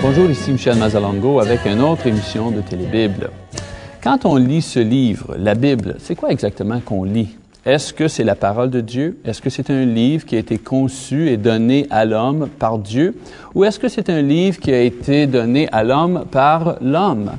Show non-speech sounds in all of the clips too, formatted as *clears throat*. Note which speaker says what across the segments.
Speaker 1: Bonjour, ici Michel Mazzalongo avec une autre émission de Télébible. Quand on lit ce livre, la Bible, c'est quoi exactement qu'on lit? Est-ce que c'est la parole de Dieu? Est-ce que c'est un livre qui a été conçu et donné à l'homme par Dieu? Ou est-ce que c'est un livre qui a été donné à l'homme par l'homme?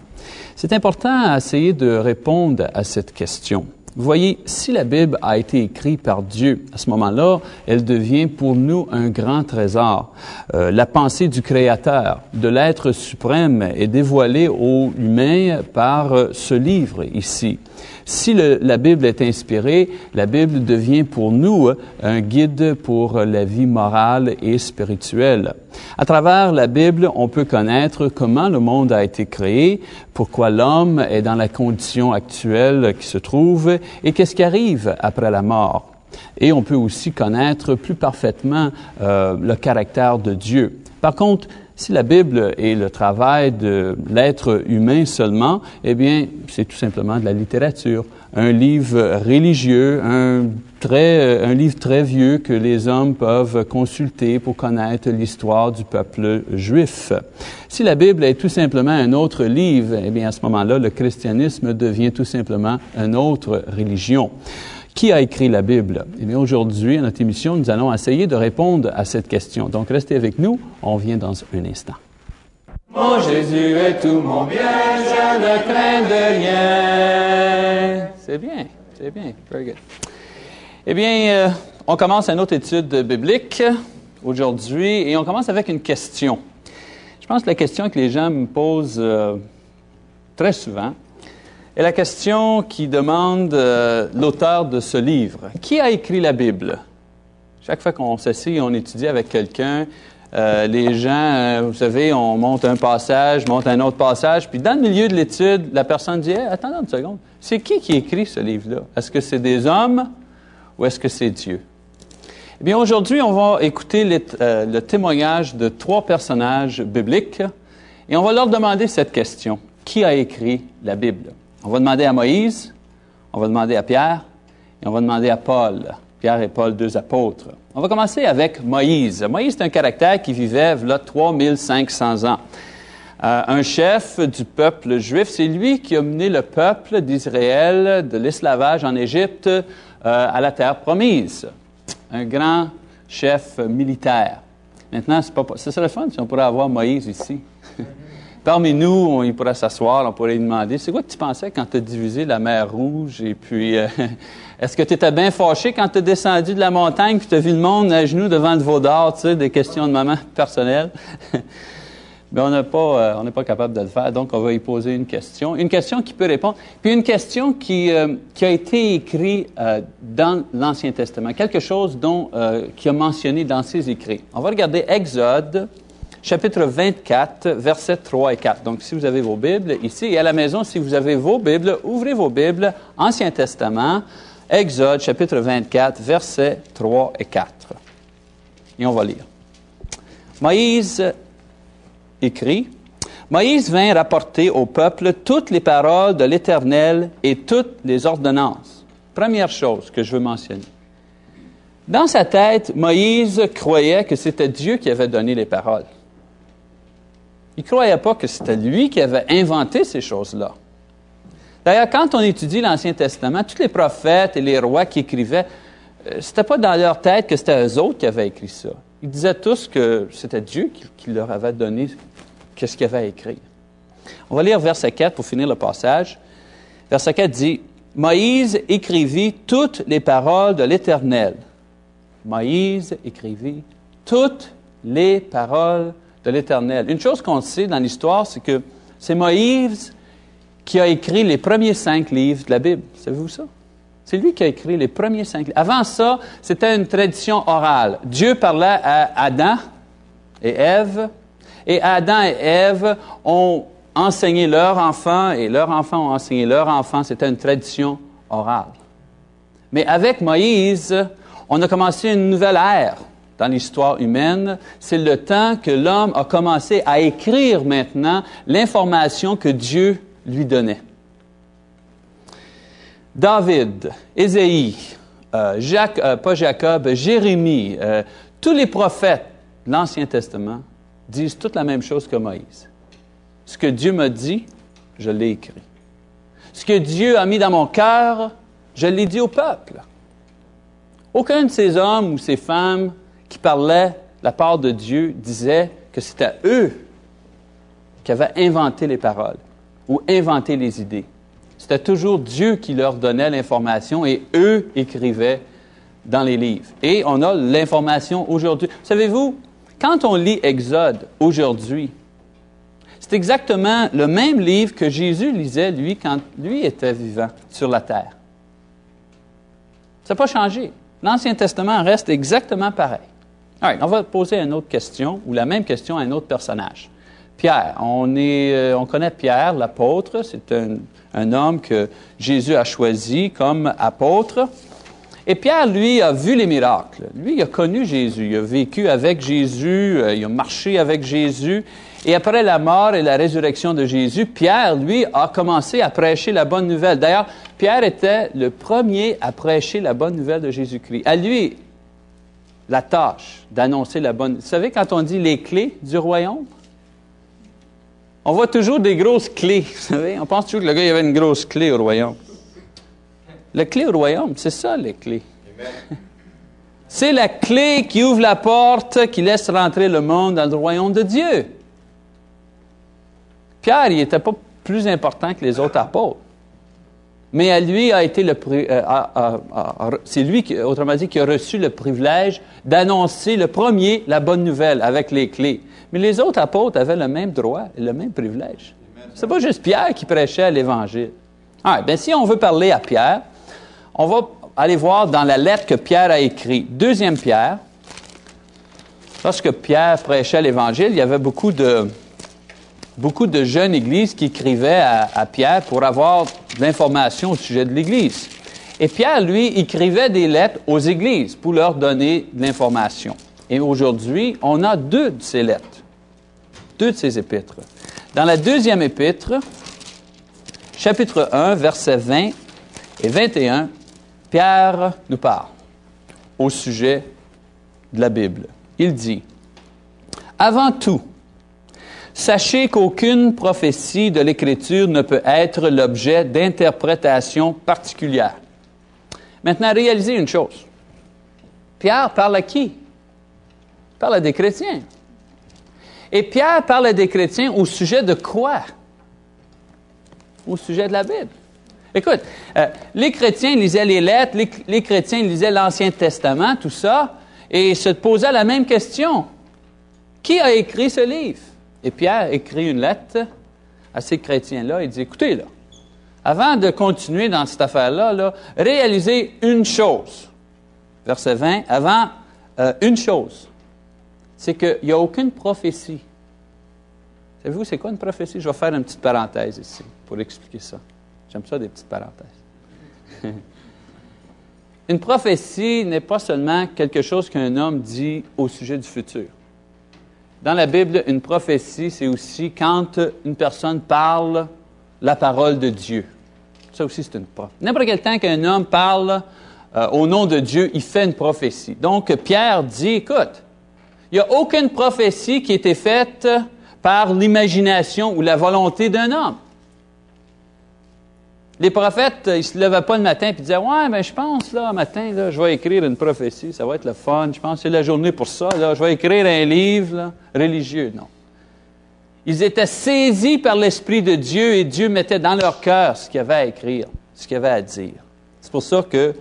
Speaker 1: C'est important à essayer de répondre à cette question. Vous voyez, si la Bible a été écrite par Dieu, à ce moment-là, elle devient pour nous un grand trésor. Euh, la pensée du Créateur, de l'être suprême, est dévoilée aux humains par euh, ce livre ici. Si la Bible est inspirée, la Bible devient pour nous un guide pour la vie morale et spirituelle. À travers la Bible, on peut connaître comment le monde a été créé, pourquoi l'homme est dans la condition actuelle qui se trouve et qu'est-ce qui arrive après la mort. Et on peut aussi connaître plus parfaitement euh, le caractère de Dieu. Par contre, si la Bible est le travail de l'être humain seulement, eh bien, c'est tout simplement de la littérature, un livre religieux, un, très, un livre très vieux que les hommes peuvent consulter pour connaître l'histoire du peuple juif. Si la Bible est tout simplement un autre livre, eh bien, à ce moment-là, le christianisme devient tout simplement une autre religion. Qui a écrit la Bible? Eh bien, aujourd'hui, à notre émission, nous allons essayer de répondre à cette question. Donc, restez avec nous. On vient dans un instant. Mon Jésus est tout mon bien, je ne crains de rien. C'est bien, c'est bien. Very good. Eh bien, euh, on commence une autre étude biblique aujourd'hui et on commence avec une question. Je pense que la question que les gens me posent euh, très souvent, la question qui demande euh, l'auteur de ce livre. Qui a écrit la Bible? Chaque fois qu'on s'assied on étudie avec quelqu'un, euh, les gens, euh, vous savez, on monte un passage, monte un autre passage, puis dans le milieu de l'étude, la personne dit Attends une seconde, c'est qui qui écrit ce livre-là? Est-ce que c'est des hommes ou est-ce que c'est Dieu? Eh bien, aujourd'hui, on va écouter le témoignage de trois personnages bibliques et on va leur demander cette question Qui a écrit la Bible? On va demander à Moïse, on va demander à Pierre et on va demander à Paul. Pierre et Paul, deux apôtres. On va commencer avec Moïse. Moïse est un caractère qui vivait là 3500 ans. Euh, un chef du peuple juif, c'est lui qui a mené le peuple d'Israël de l'esclavage en Égypte euh, à la terre promise. Un grand chef militaire. Maintenant, c'est ce serait fun si on pourrait avoir Moïse ici. Parmi nous, on, pourrait s'asseoir, on pourrait lui demander, c'est quoi que tu pensais quand tu as divisé la mer Rouge? Et puis, euh, *laughs* est-ce que tu étais bien fâché quand tu as descendu de la montagne puis tu as vu le monde à genoux devant le veau d'or, tu sais, des questions de maman *laughs* personnelles? Mais *laughs* on n'est pas, euh, on n'est pas capable de le faire, donc on va y poser une question. Une question qui peut répondre, puis une question qui, euh, a été écrite dans l'Ancien Testament, quelque chose dont, qui a mentionné dans ses écrits. On va regarder Exode, chapitre 24, versets 3 et 4. Donc, si vous avez vos Bibles ici et à la maison, si vous avez vos Bibles, ouvrez vos Bibles, Ancien Testament, Exode, chapitre 24, versets 3 et 4. Et on va lire. Moïse écrit, Moïse vint rapporter au peuple toutes les paroles de l'Éternel et toutes les ordonnances. Première chose que je veux mentionner. Dans sa tête, Moïse croyait que c'était Dieu qui avait donné les paroles. Il ne croyait pas que c'était lui qui avait inventé ces choses-là. D'ailleurs, quand on étudie l'Ancien Testament, tous les prophètes et les rois qui écrivaient, euh, ce n'était pas dans leur tête que c'était eux autres qui avaient écrit ça. Ils disaient tous que c'était Dieu qui, leur avait donné ce qu'il avait écrit. On va lire verset 4 pour finir le passage. Verset 4 dit, Moïse écrivit toutes les paroles de l'Éternel. Moïse écrivit toutes les paroles de l'Éternel. Une chose qu'on sait dans l'histoire, c'est que c'est Moïse qui a écrit les premiers cinq livres de la Bible. Savez-vous ça? C'est lui qui a écrit les premiers cinq livres. Avant ça, c'était une tradition orale. Dieu parlait à Adam et Ève, et Adam et Ève ont enseigné leurs enfants, et leurs enfants ont enseigné leurs enfants. C'était une tradition orale. Mais avec Moïse, on a commencé une nouvelle ère dans l'histoire humaine, c'est le temps que l'homme a commencé à écrire maintenant l'information que Dieu lui donnait. David, Ésaïe, euh, Jacques, euh, pas Jacob, Jérémie, euh, tous les prophètes de l'Ancien Testament disent toute la même chose que Moïse. Ce que Dieu m'a dit, je l'ai écrit. Ce que Dieu a mis dans mon cœur, je l'ai dit au peuple. Aucun de ces hommes ou ces femmes qui parlaient la part de Dieu disait que c'était eux qui avaient inventé les paroles ou inventé les idées. C'était toujours Dieu qui leur donnait l'information et eux écrivaient dans les livres. Et on a l'information aujourd'hui. Savez-vous, quand on lit Exode aujourd'hui, c'est exactement le même livre que Jésus lisait, lui, quand lui était vivant sur la terre. Ça n'a pas changé. L'Ancien Testament reste exactement pareil. On va poser une autre question, ou la même question à un autre personnage. Pierre, on, est, euh, on connaît Pierre, l'apôtre, c'est un, un, homme que Jésus a choisi comme apôtre. Et Pierre, lui, a vu les miracles. Lui, il a connu Jésus, il a vécu avec Jésus, euh, il a marché avec Jésus. Et après la mort et la résurrection de Jésus, Pierre, lui, a commencé à prêcher la bonne nouvelle. D'ailleurs, Pierre était le premier à prêcher la bonne nouvelle de Jésus-Christ. À lui, la tâche d'annoncer la bonne... Vous savez, quand on dit les clés du royaume, on voit toujours des grosses clés. Vous savez, on pense toujours que le gars, il avait une grosse clé au royaume. La clé au royaume, c'est ça, les clés. C'est la clé qui ouvre la porte, qui laisse rentrer le monde dans le royaume de Dieu. Pierre, il n'était pas plus important que les autres apôtres. Mais à lui a été le euh, c'est lui qui, autrement dit, qui a reçu le privilège d'annoncer le premier la bonne nouvelle avec les clés. Mais les autres apôtres avaient le même droit et le même privilège. C'est pas juste Pierre qui prêchait l'Évangile. Ah, ben si on veut parler à Pierre, on va aller voir dans la lettre que Pierre a écrite. Deuxième Pierre. Lorsque Pierre prêchait l'Évangile, il y avait beaucoup de, beaucoup de jeunes églises qui écrivaient à, Pierre pour avoir de l'information au sujet de l'Église. Et Pierre, lui, écrivait des lettres aux églises pour leur donner de l'information. Et aujourd'hui, on a deux de ces lettres, deux de ces épîtres. Dans la deuxième épître, chapitre 1, versets 20 et 21, Pierre nous parle au sujet de la Bible. Il dit, Avant tout, Sachez qu'aucune prophétie de l'Écriture ne peut être l'objet d'interprétation particulière. Maintenant, réalisez une chose. Pierre parle à qui? Parle à des chrétiens. Et Pierre parle à des chrétiens au sujet de quoi? Au sujet de la Bible. Écoute, euh, les chrétiens lisaient les lettres, les chrétiens lisaient l'Ancien Testament, tout ça, et se posaient la même question. Qui a écrit ce livre? Et Pierre écrit une lettre à ces chrétiens-là. Il dit, écoutez, là, avant de continuer dans cette affaire-là, là, réalisez une chose. Verset 20, avant euh, une chose, c'est qu'il n'y a aucune prophétie. Savez-vous, c'est quoi une prophétie? Je vais faire une petite parenthèse ici pour expliquer ça. J'aime ça, des petites parenthèses. *laughs* une prophétie n'est pas seulement quelque chose qu'un homme dit au sujet du futur. Dans la Bible, une prophétie, c'est aussi quand une personne parle la parole de Dieu. Ça aussi, c'est une prophétie. N'importe quel temps qu'un homme parle euh, au nom de Dieu, il fait une prophétie. Donc, Pierre dit, écoute, il n'y a aucune prophétie qui a été faite par l'imagination ou la volonté d'un homme. Les prophètes, ils se levaient pas le matin et disaient Ouais, mais je pense, là, matin, là, je vais écrire une prophétie, ça va être le fun, je pense c'est la journée pour ça, je vais écrire un livre religieux. Non. Ils étaient saisis par l'Esprit de Dieu et Dieu mettait dans leur cœur ce qu'il y avait à écrire, ce qu'il y avait à dire. C'est pour ça que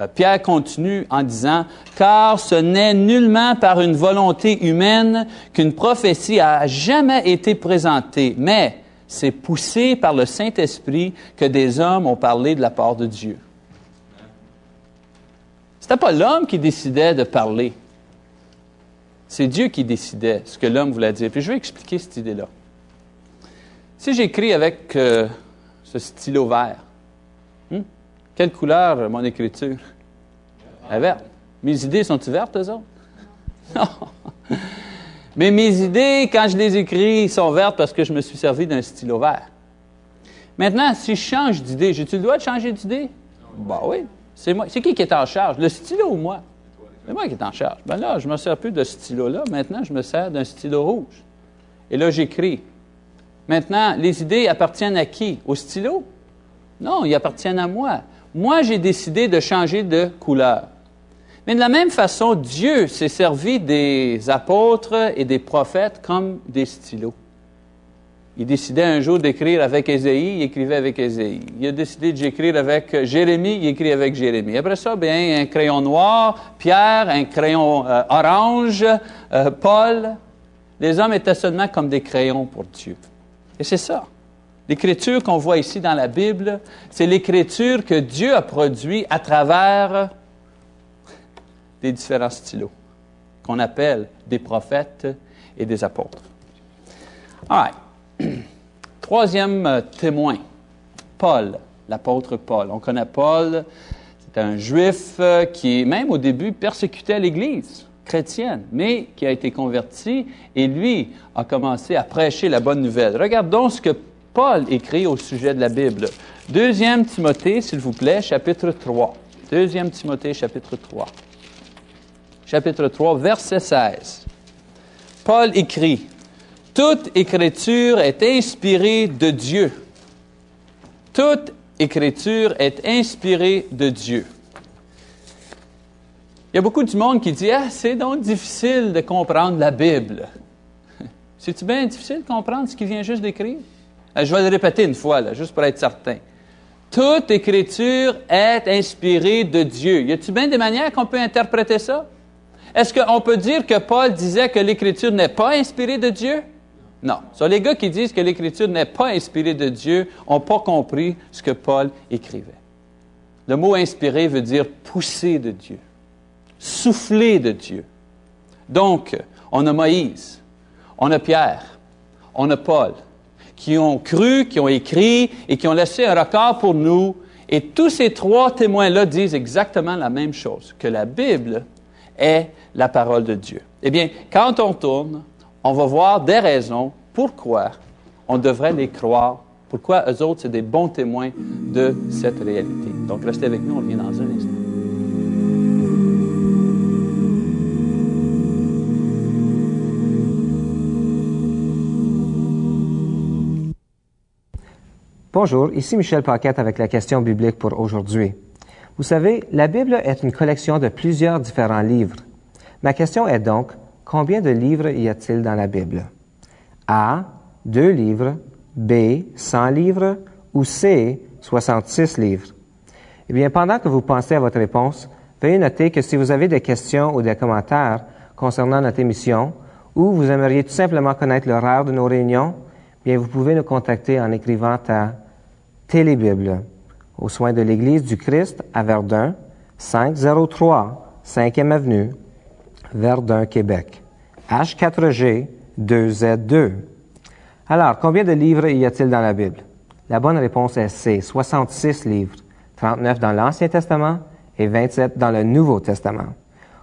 Speaker 1: euh, Pierre continue en disant Car ce n'est nullement par une volonté humaine qu'une prophétie a jamais été présentée, mais c'est poussé par le Saint-Esprit que des hommes ont parlé de la part de Dieu. Ce n'était pas l'homme qui décidait de parler. C'est Dieu qui décidait ce que l'homme voulait dire. Puis je vais expliquer cette idée-là. Si j'écris avec euh, ce stylo vert, hmm, quelle couleur mon écriture? Est verte. Mes idées sont-elles vertes, eux autres? *laughs* Non. Mais mes idées, quand je les écris, sont vertes parce que je me suis servi d'un stylo vert. Maintenant, si je change d'idée, j'ai-tu le droit de changer d'idée? Bah oui. C'est moi. C'est qui qui est en charge? Le stylo ou moi? C'est moi qui est en charge. Ben là, je ne me sers plus de ce stylo-là. Maintenant, je me sers d'un stylo rouge. Et là, j'écris. Maintenant, les idées appartiennent à qui? Au stylo? Non, ils appartiennent à moi. Moi, j'ai décidé de changer de couleur. Mais de la même façon, Dieu s'est servi des apôtres et des prophètes comme des stylos. Il décidait un jour d'écrire avec Ésaïe, il écrivait avec Ésaïe. Il a décidé d'écrire avec Jérémie, il écrit avec Jérémie. Après ça, bien, un crayon noir, Pierre, un crayon euh, orange, euh, Paul. Les hommes étaient seulement comme des crayons pour Dieu. Et c'est ça. L'écriture qu'on voit ici dans la Bible, c'est l'écriture que Dieu a produite à travers des différents stylos, qu'on appelle des prophètes et des apôtres. *clears throat* Troisième euh, témoin, Paul, l'apôtre Paul. On connaît Paul, c'est un juif euh, qui, même au début, persécutait l'Église chrétienne, mais qui a été converti et lui a commencé à prêcher la bonne nouvelle. Regardons ce que Paul écrit au sujet de la Bible. Deuxième Timothée, s'il vous plaît, chapitre 3. Deuxième Timothée, chapitre 3. Chapitre 3, verset 16. Paul écrit, toute écriture est inspirée de Dieu. Toute écriture est inspirée de Dieu. Il y a beaucoup de monde qui dit Ah, c'est donc difficile de comprendre la Bible. *laughs* C'est-tu bien difficile de comprendre ce qui vient juste d'écrire? Euh, je vais le répéter une fois, là, juste pour être certain. Toute écriture est inspirée de Dieu. Y a-t-il bien des manières qu'on peut interpréter ça? Est-ce qu'on peut dire que Paul disait que l'écriture n'est pas inspirée de Dieu? Non. So, les gars qui disent que l'Écriture n'est pas inspirée de Dieu n'ont pas compris ce que Paul écrivait. Le mot inspiré veut dire pousser de Dieu, souffler de Dieu. Donc, on a Moïse, on a Pierre, on a Paul, qui ont cru, qui ont écrit et qui ont laissé un record pour nous. Et tous ces trois témoins-là disent exactement la même chose, que la Bible est la parole de Dieu. Eh bien, quand on tourne, on va voir des raisons pourquoi on devrait les croire, pourquoi eux autres, c'est des bons témoins de cette réalité. Donc, restez avec nous, on revient dans un instant.
Speaker 2: Bonjour, ici Michel Paquette avec la question biblique pour aujourd'hui. Vous savez, la Bible est une collection de plusieurs différents livres. Ma question est donc, Combien de livres y a-t-il dans la Bible? A. Deux livres. B. 100 livres. Ou C. 66 livres? Eh bien, pendant que vous pensez à votre réponse, veuillez noter que si vous avez des questions ou des commentaires concernant notre émission, ou vous aimeriez tout simplement connaître l'horaire de nos réunions, bien, vous pouvez nous contacter en écrivant à Télébible, aux soins de l'Église du Christ à Verdun, 503 5e Avenue, Verdun, Québec. H4G 2Z2. Alors, combien de livres y a-t-il dans la Bible? La bonne réponse est C, 66 livres, 39 dans l'Ancien Testament et 27 dans le Nouveau Testament.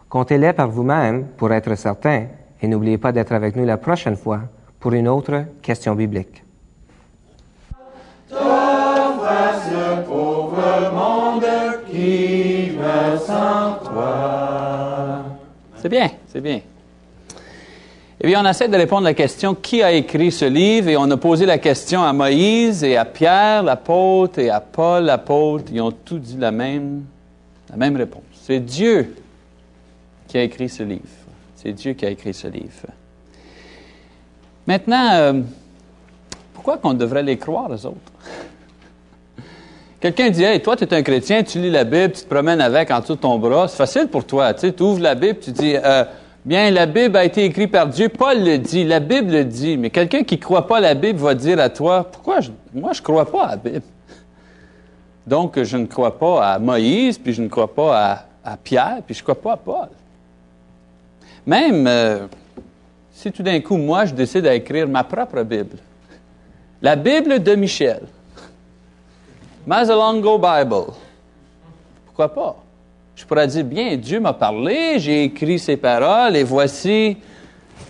Speaker 2: Comptez-les par vous-même pour être certain et n'oubliez pas d'être avec nous la prochaine fois pour une autre question biblique.
Speaker 1: C'est bien, c'est bien. Eh bien, on essaie de répondre à la question qui a écrit ce livre? Et on a posé la question à Moïse et à Pierre, l'apôtre, et à Paul, l'apôtre. Ils ont tous dit la même, réponse. C'est Dieu qui a écrit ce livre. C'est Dieu qui a écrit ce livre. Maintenant, euh, pourquoi qu'on devrait les croire, aux autres? Quelqu'un dit, hey, toi, tu es un chrétien, tu lis la Bible, tu te promènes avec en dessous de ton bras, c'est facile pour toi. Tu ouvres la Bible, tu dis, euh, Bien, la Bible a été écrite par Dieu. Paul le dit, la Bible le dit. Mais quelqu'un qui ne croit pas à la Bible va dire à toi, pourquoi moi je ne crois pas à la Bible? Donc, je ne crois pas à Moïse, puis je ne crois pas à, Pierre, puis je ne crois pas à Paul. Même euh, si tout d'un coup, moi, je décide d'écrire ma propre Bible. La Bible de Michel. Mazalongo Bible. Pourquoi pas? Je pourrais dire, bien, Dieu m'a parlé, j'ai écrit ces paroles et voici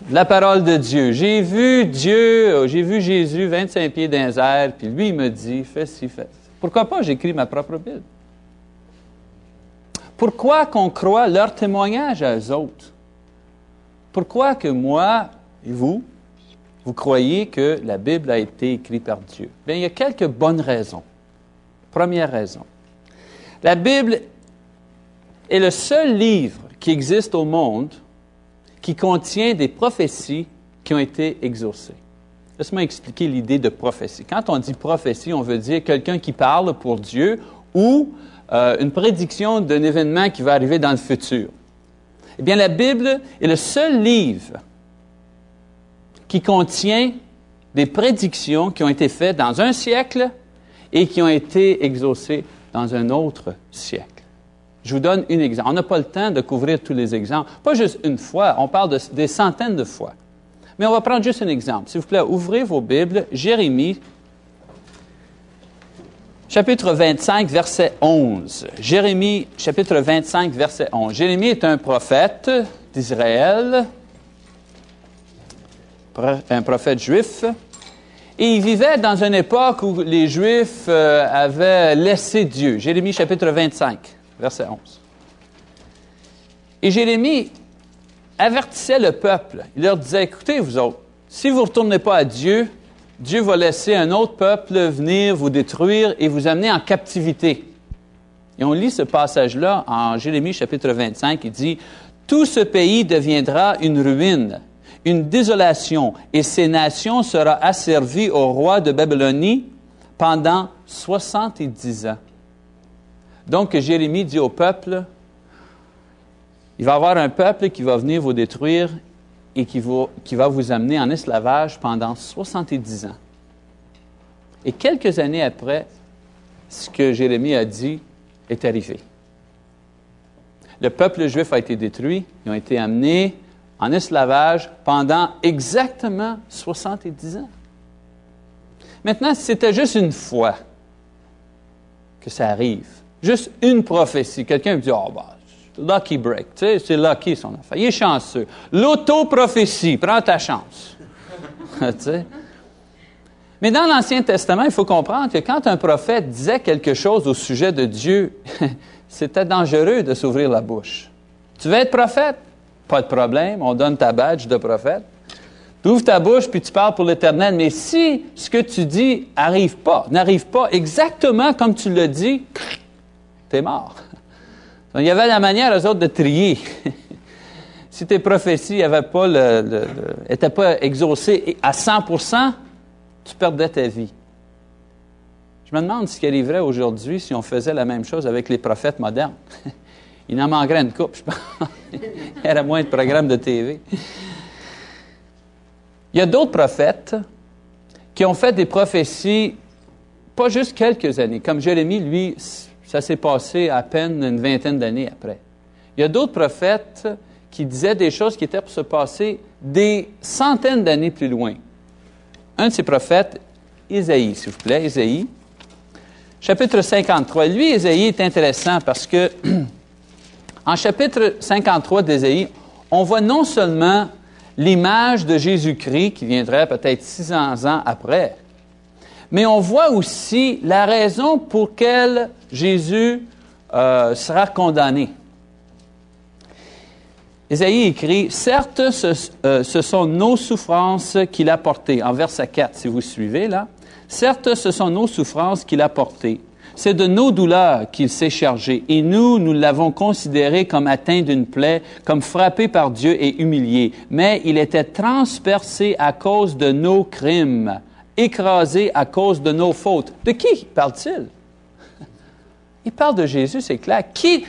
Speaker 1: la parole de Dieu. J'ai vu Dieu, j'ai vu Jésus 25 pieds dans les airs, puis lui, me dit, fais ci, fais. Pourquoi pas? J'écris ma propre Bible? Pourquoi qu'on croit leur témoignage à eux autres? Pourquoi que moi et vous, vous croyez que la Bible a été écrite par Dieu? Bien, il y a quelques bonnes raisons. Première raison. La Bible est le seul livre qui existe au monde qui contient des prophéties qui ont été exaucées. Laisse-moi expliquer l'idée de prophétie. Quand on dit prophétie, on veut dire quelqu'un qui parle pour Dieu ou euh, une prédiction d'un événement qui va arriver dans le futur. Eh bien, la Bible est le seul livre qui contient des prédictions qui ont été faites dans un siècle et qui ont été exaucées dans un autre siècle. Je vous donne un exemple. On n'a pas le temps de couvrir tous les exemples. Pas juste une fois, on parle de, des centaines de fois. Mais on va prendre juste un exemple. S'il vous plaît, ouvrez vos Bibles, Jérémie, chapitre 25, verset 11. Jérémie, chapitre 25, verset 11. Jérémie est un prophète d'Israël, un prophète juif. Et il vivait dans une époque où les Juifs euh, avaient laissé Dieu. Jérémie chapitre 25, verset 11. Et Jérémie avertissait le peuple. Il leur disait, écoutez, vous autres, si vous ne retournez pas à Dieu, Dieu va laisser un autre peuple venir vous détruire et vous amener en captivité. Et on lit ce passage-là en Jérémie chapitre 25, il dit, Tout ce pays deviendra une ruine une désolation, et ces nations seront asservies au roi de Babylonie pendant 70 ans. Donc Jérémie dit au peuple, il va y avoir un peuple qui va venir vous détruire et qui va vous amener en esclavage pendant 70 ans. Et quelques années après, ce que Jérémie a dit est arrivé. Le peuple juif a été détruit, ils ont été amenés en esclavage pendant exactement 70 ans. Maintenant, c'était juste une fois que ça arrive, juste une prophétie, quelqu'un dit, oh, bah, lucky break, tu sais, c'est lucky son affaire. Il est chanceux. L'auto-prophétie, prends ta chance. *laughs* Mais dans l'Ancien Testament, il faut comprendre que quand un prophète disait quelque chose au sujet de Dieu, *laughs* c'était dangereux de s'ouvrir la bouche. Tu veux être prophète? Pas de problème, on donne ta badge de prophète. Tu ouvres ta bouche puis tu parles pour l'Éternel. Mais si ce que tu dis n'arrive pas, n'arrive pas exactement comme tu le dis, es mort. il y avait la manière, aux autres, de trier. *laughs* si tes prophéties n'étaient pas, le, pas exaucées à 100% tu perdais ta vie. Je me demande ce qui arriverait aujourd'hui si on faisait la même chose avec les prophètes modernes. *laughs* Il en manquerait une coupe, je pense. Il y aurait moins de programmes de TV. Il y a d'autres prophètes qui ont fait des prophéties, pas juste quelques années. Comme Jérémie, lui, ça s'est passé à peine une vingtaine d'années après. Il y a d'autres prophètes qui disaient des choses qui étaient pour se passer des centaines d'années plus loin. Un de ces prophètes, Isaïe, s'il vous plaît, Isaïe, chapitre 53. Lui, Isaïe est intéressant parce que *clears throat* En chapitre 53 d'Ésaïe, on voit non seulement l'image de Jésus-Christ qui viendrait peut-être 600 ans après, mais on voit aussi la raison pour laquelle Jésus euh, sera condamné. Ésaïe écrit, Certes, ce, ce sont nos souffrances qu'il a portées, en verset 4, si vous suivez là. Certes, ce sont nos souffrances qu'il a portées. C'est de nos douleurs qu'il s'est chargé, et nous, nous l'avons considéré comme atteint d'une plaie, comme frappé par Dieu et humilié. Mais il était transpercé à cause de nos crimes, écrasé à cause de nos fautes. De qui parle-t-il? *laughs* Il parle de Jésus, c'est clair. Qui,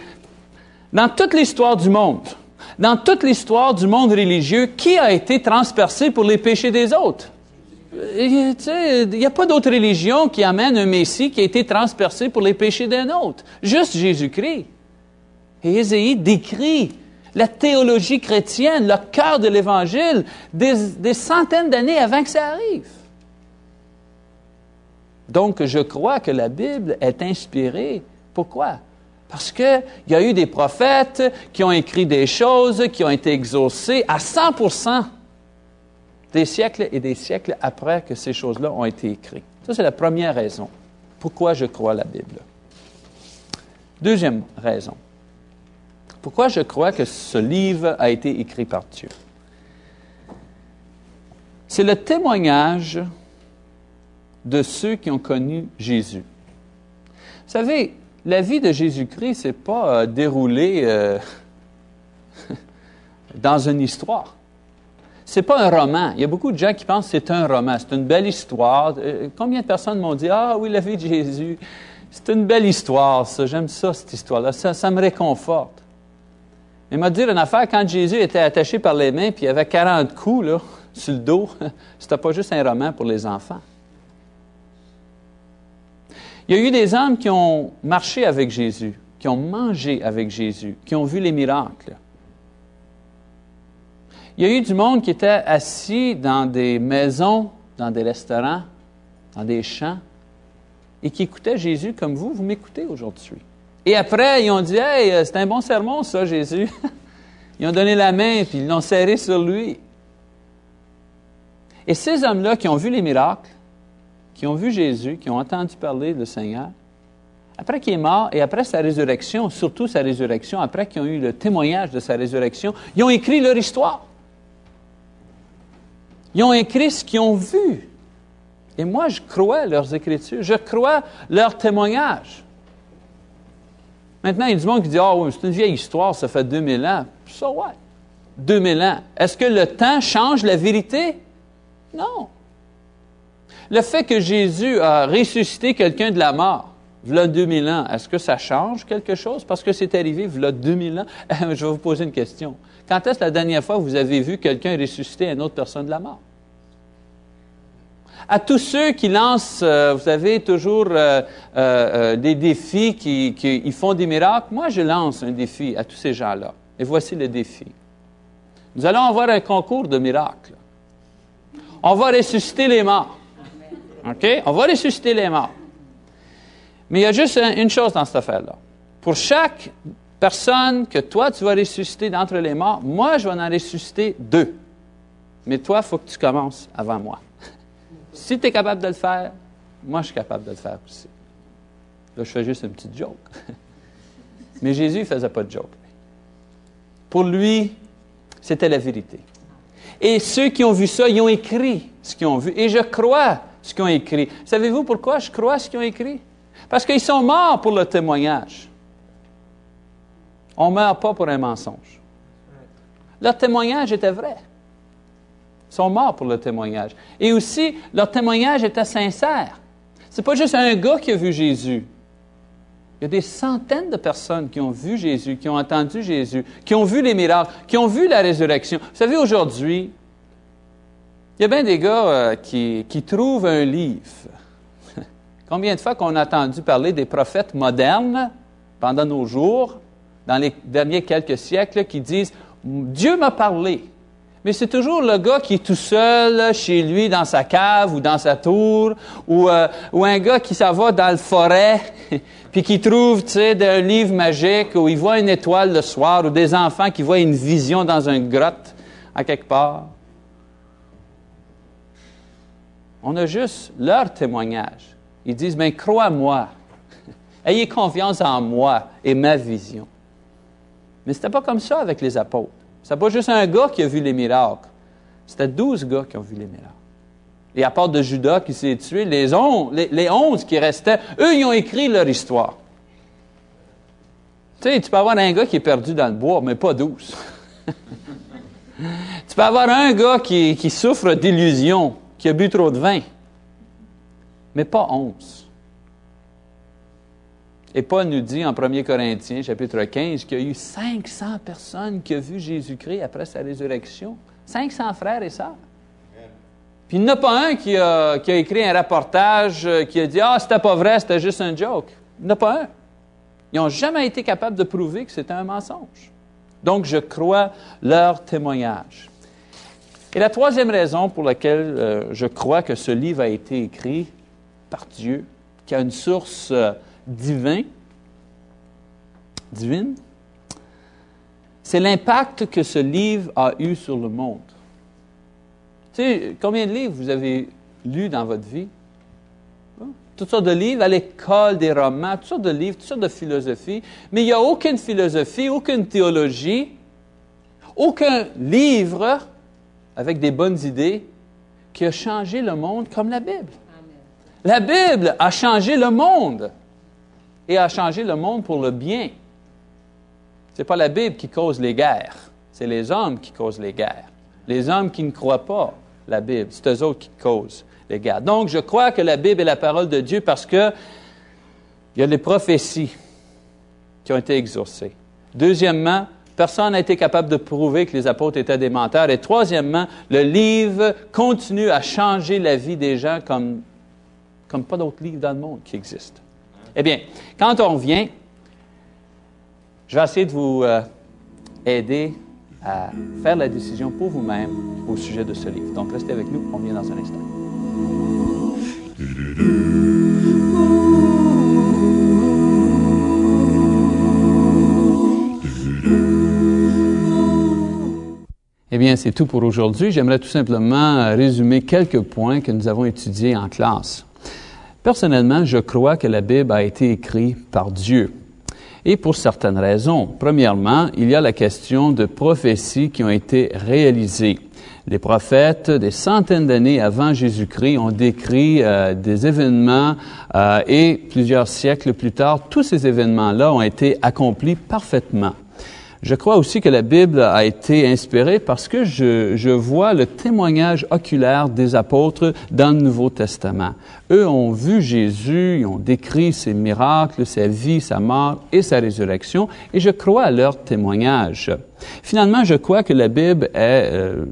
Speaker 1: dans toute l'histoire du monde, dans toute l'histoire du monde religieux, qui a été transpercé pour les péchés des autres? Il n'y a pas d'autre religion qui amène un Messie qui a été transpercé pour les péchés d'un autre. Juste Jésus-Christ. Et Ésaïe décrit la théologie chrétienne, le cœur de l'Évangile, des, centaines d'années avant que ça arrive. Donc, je crois que la Bible est inspirée. Pourquoi? Parce qu'il y a eu des prophètes qui ont écrit des choses qui ont été exaucées à 100 des siècles et des siècles après que ces choses-là ont été écrites. Ça, c'est la première raison pourquoi je crois la Bible. Deuxième raison. Pourquoi je crois que ce livre a été écrit par Dieu? C'est le témoignage de ceux qui ont connu Jésus. Vous savez, la vie de Jésus-Christ, c'est pas euh, déroulé euh, *laughs* dans une histoire. C'est pas un roman. Il y a beaucoup de gens qui pensent que c'est un roman, c'est une belle histoire. Euh, combien de personnes m'ont dit Ah oui, la vie de Jésus, c'est une belle histoire, ça. J'aime ça, cette histoire-là. Ça, me réconforte. Mais m'a dit une affaire, quand Jésus était attaché par les mains, puis il avait 40 coups *laughs* sur le dos, *laughs* c'était pas juste un roman pour les enfants. Il y a eu des hommes qui ont marché avec Jésus, qui ont mangé avec Jésus, qui ont vu les miracles. Il y a eu du monde qui était assis dans des maisons, dans des restaurants, dans des champs, et qui écoutait Jésus comme vous, vous m'écoutez aujourd'hui. Et après, ils ont dit, Hey, euh, c'est un bon sermon, ça, Jésus. *laughs* ils ont donné la main, puis ils l'ont serré sur lui. Et ces hommes-là qui ont vu les miracles, qui ont vu Jésus, qui ont entendu parler du Seigneur, après qu'il est mort et après sa résurrection, surtout sa résurrection, après qu'ils ont eu le témoignage de sa résurrection, ils ont écrit leur histoire. Ils ont écrit ce qu'ils ont vu. Et moi, je crois leurs écritures, je crois leurs témoignages. Maintenant, il y a du monde qui dit Ah oui, c'est une vieille histoire, ça fait 2000 ans. So what? 2000 ans. Est-ce que le temps change la vérité? Non. Le fait que Jésus a ressuscité quelqu'un de la mort, v'là 2000 ans, est-ce que ça change quelque chose? Parce que c'est arrivé v'là 2000 ans? *laughs* Je vais vous poser une question. Quand est-ce la dernière fois que vous avez vu quelqu'un ressusciter une autre personne de la mort? À tous ceux qui lancent, euh, vous savez, toujours euh, euh, des défis, qui, qui font des miracles, moi je lance un défi à tous ces gens-là. Et voici le défi. Nous allons avoir un concours de miracles. On va ressusciter les morts. OK? On va ressusciter les morts. Mais il y a juste une chose dans cette affaire-là. Pour chaque personne que toi, tu vas ressusciter d'entre les morts, moi, je vais en ressusciter deux. Mais toi, il faut que tu commences avant moi. *laughs* si tu es capable de le faire, moi, je suis capable de le faire aussi. Là, je fais juste une petite joke. *laughs* Mais Jésus ne faisait pas de joke. Pour lui, c'était la vérité. Et ceux qui ont vu ça, ils ont écrit ce qu'ils ont vu. Et je crois ce qu'ils ont écrit. Savez-vous pourquoi je crois ce qu'ils ont écrit? Parce qu'ils sont morts pour le témoignage. On ne meurt pas pour un mensonge. Leur témoignage était vrai. Ils sont morts pour le témoignage. Et aussi, leur témoignage était sincère. Ce n'est pas juste un gars qui a vu Jésus. Il y a des centaines de personnes qui ont vu Jésus, qui ont entendu Jésus, qui ont vu les miracles, qui ont vu la résurrection. Vous savez, aujourd'hui, il y a bien des gars euh, qui, qui trouvent un livre. *laughs* Combien de fois qu'on a entendu parler des prophètes modernes pendant nos jours, dans les derniers quelques siècles qui disent Dieu m'a parlé. Mais c'est toujours le gars qui est tout seul chez lui dans sa cave ou dans sa tour, ou, euh, un gars qui s'en va dans le forêt, *laughs* puis qui trouve, tu sais, un livre magique où il voit une étoile le soir, ou des enfants qui voient une vision dans une grotte à quelque part. On a juste leur témoignage. Ils disent, mais crois-moi, *laughs* ayez confiance en moi et ma vision. Mais ce n'était pas comme ça avec les apôtres. Ce n'était pas juste un gars qui a vu les miracles. C'était douze gars qui ont vu les miracles. À part de Judas qui s'est tué, les onze, les, onze qui restaient, eux, ils ont écrit leur histoire. Tu sais, tu peux avoir un gars qui est perdu dans le bois, mais pas douze. *laughs* tu peux avoir un gars qui, qui souffre d'illusions, qui a bu trop de vin, mais pas onze. Et Paul nous dit en 1 Corinthiens, chapitre 15, qu'il y a eu 500 personnes qui ont vu Jésus-Christ après sa résurrection. 500 frères et sœurs. Puis il n'y en a pas un qui a, qui a, écrit un reportage euh, qui a dit Ah, c'était pas vrai, c'était juste un joke. Il n'y en a pas un. Ils n'ont jamais été capables de prouver que c'était un mensonge. Donc, je crois leur témoignage. Et la troisième raison pour laquelle euh, je crois que ce livre a été écrit par Dieu, qui a une source. Euh, divin, divine, c'est l'impact que ce livre a eu sur le monde. Tu sais, combien de livres vous avez lus dans votre vie? Toutes sortes de livres, à l'école, des romans, toutes sortes de livres, toutes sortes de philosophies, mais il n'y a aucune philosophie, aucune théologie, aucun livre avec des bonnes idées qui a changé le monde comme la Bible. La Bible a changé le monde et a changé le monde pour le bien. Ce n'est pas la Bible qui cause les guerres, c'est les hommes qui causent les guerres. Les hommes qui ne croient pas la Bible, c'est eux autres qui causent les guerres. Donc, je crois que la Bible est la parole de Dieu parce que il y a les prophéties qui ont été exaucées. Deuxièmement, personne n'a été capable de prouver que les apôtres étaient des menteurs. Et troisièmement, le livre continue à changer la vie des gens comme, comme pas d'autres livres dans le monde qui existent. Eh bien, quand on vient, je vais essayer de vous euh, aider à faire la décision pour vous-même au sujet de ce livre. Donc, restez avec nous, on vient dans un instant. Eh bien, c'est tout pour aujourd'hui. J'aimerais tout simplement résumer quelques points que nous avons étudiés en classe. Personnellement, je crois que la Bible a été écrite par Dieu. Et pour certaines raisons. Premièrement, il y a la question de prophéties qui ont été réalisées. Les prophètes, des centaines d'années avant Jésus-Christ, ont décrit euh, des événements euh, et plusieurs siècles plus tard, tous ces événements-là ont été accomplis parfaitement. Je crois aussi que la Bible a été inspirée parce que je, je, vois le témoignage oculaire des apôtres dans le Nouveau Testament. Eux ont vu Jésus, ils ont décrit ses miracles, sa vie, sa mort et sa résurrection, et je crois à leur témoignage. Finalement, je crois que la Bible est euh,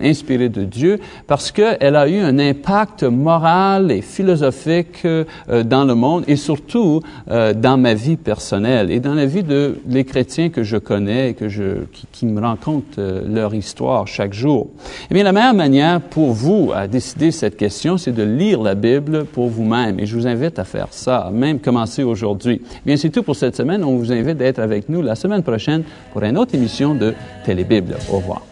Speaker 1: inspirée de Dieu parce qu'elle a eu un impact moral et philosophique euh, dans le monde et surtout euh, dans ma vie personnelle et dans la vie de les chrétiens que je connais et que je, qui, qui me racontent leur histoire chaque jour. Eh bien, la meilleure manière pour vous à décider cette question, c'est de lire la Bible pour vous-même. Et je vous invite à faire ça, même commencer aujourd'hui. Eh bien, c'est tout pour cette semaine. On vous invite d'être avec nous la semaine prochaine pour une autre émission de Télébible. Au revoir.